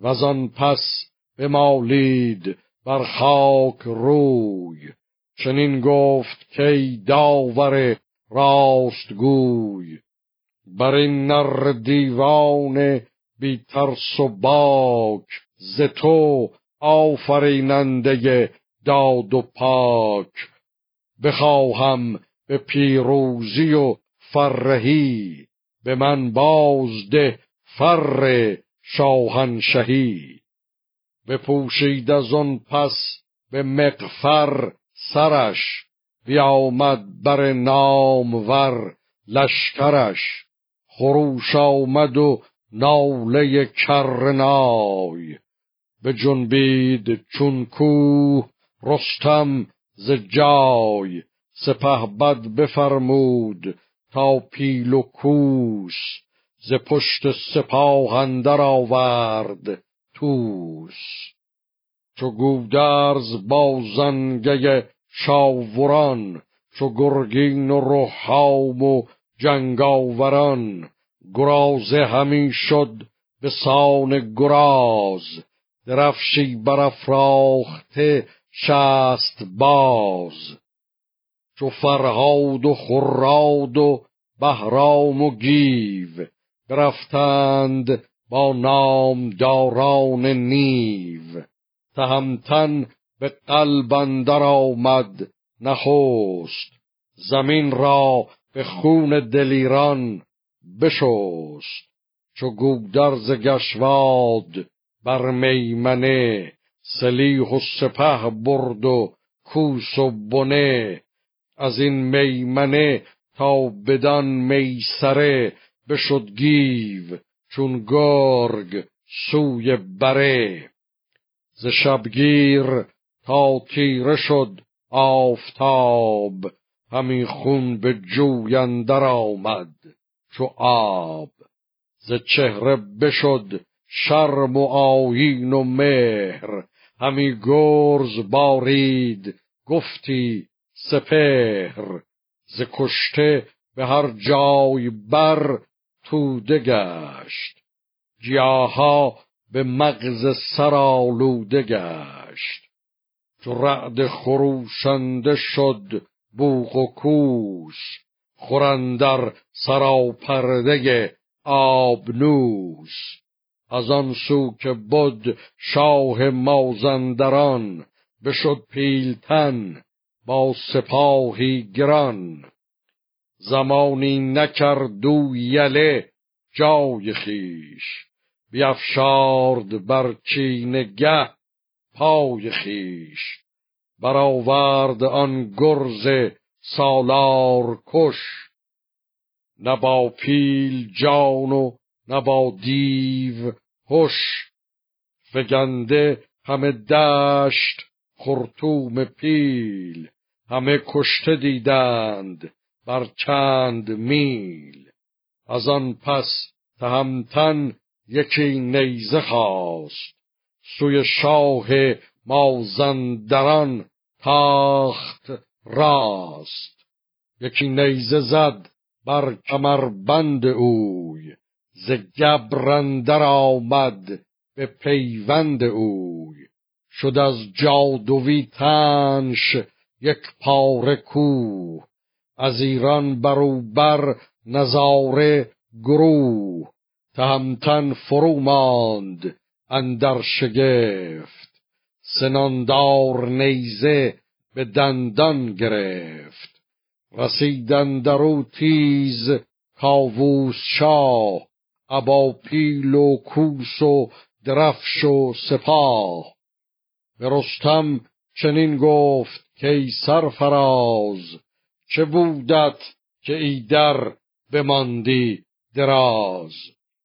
و آن پس بمالید بر خاک روی. چنین گفت که داور راست گوی بر این نر دیوان بی ترس و باک ز تو آفریننده داد و پاک. بخواهم به پیروزی و فرهی به من بازده فر شاهنشهی بپوشید از آن پس به مقفر سرش بیامد بر نامور لشکرش. خروش آمد و ناله کرنای به جنبید چون کوه رستم ز جای. سپه بد بفرمود تا پیل و کوس. ز پشت سپاه اندر آورد توس چو گودرز با زنگه شاوران چو گرگین و رهام و جنگاوران گرازه همی شد به سان گراز. درفشی برافراخته شست باز. چو فرهاد و خراد و بهرام و گیو برفتند با نامداران نیو. تهمتن به قلب اندر آمد نخست. زمین را به خون دلیران بشست. چو گودرز گشواد بر میمنه سلیح و سپه برد و کوس و بنه. از این میمنه تا بدان میسره بشد گیو چون گرگ سوی بره. ز شبگیر تا تیره شد آفتاب همی خون به جوی اندر آمد چو آب. ز چهره بشد شرم و آیین و مهر همی گرز بارید گفتی سپهر. ز کشته به هر جای بر توده گشت. گیاها به مغز سرالوده گشت. رعد خروشنده شد بوق و کوس. خورندر سراپرده آبنوس. از آن سو که بد شاه مازندران بشد پیلتن با سپاهی گران. زمانی نکرد او یله جای خیش بیافشارد بر گه پای خیش. برآورد آن گرز سالار کش نه با پیل جان و نه با دیو هش. فگنده همه دشت خرطوم پیل همه کشته دیدند. بر چند میل. از آن پس تهمتن یکی نیزه خواست. سوی شاه مازندران تاخت راست. یکی نیزه زد بر بند اوی. ز گبرندر آمد به پیوند اوی. شد از جادوی تنش یک پاره کوه. از ایران بروبر نظاره گروه تهمتن فرو ماند اندر شگفت. سناندار نیزه به دندان گرفت. رسیدن درو تیز کاووس شاه ابا پیل و کوس و درفش و سپاه. به رستم چنین گفت که سرفراز چه بودت که ایدر بماندی دراز.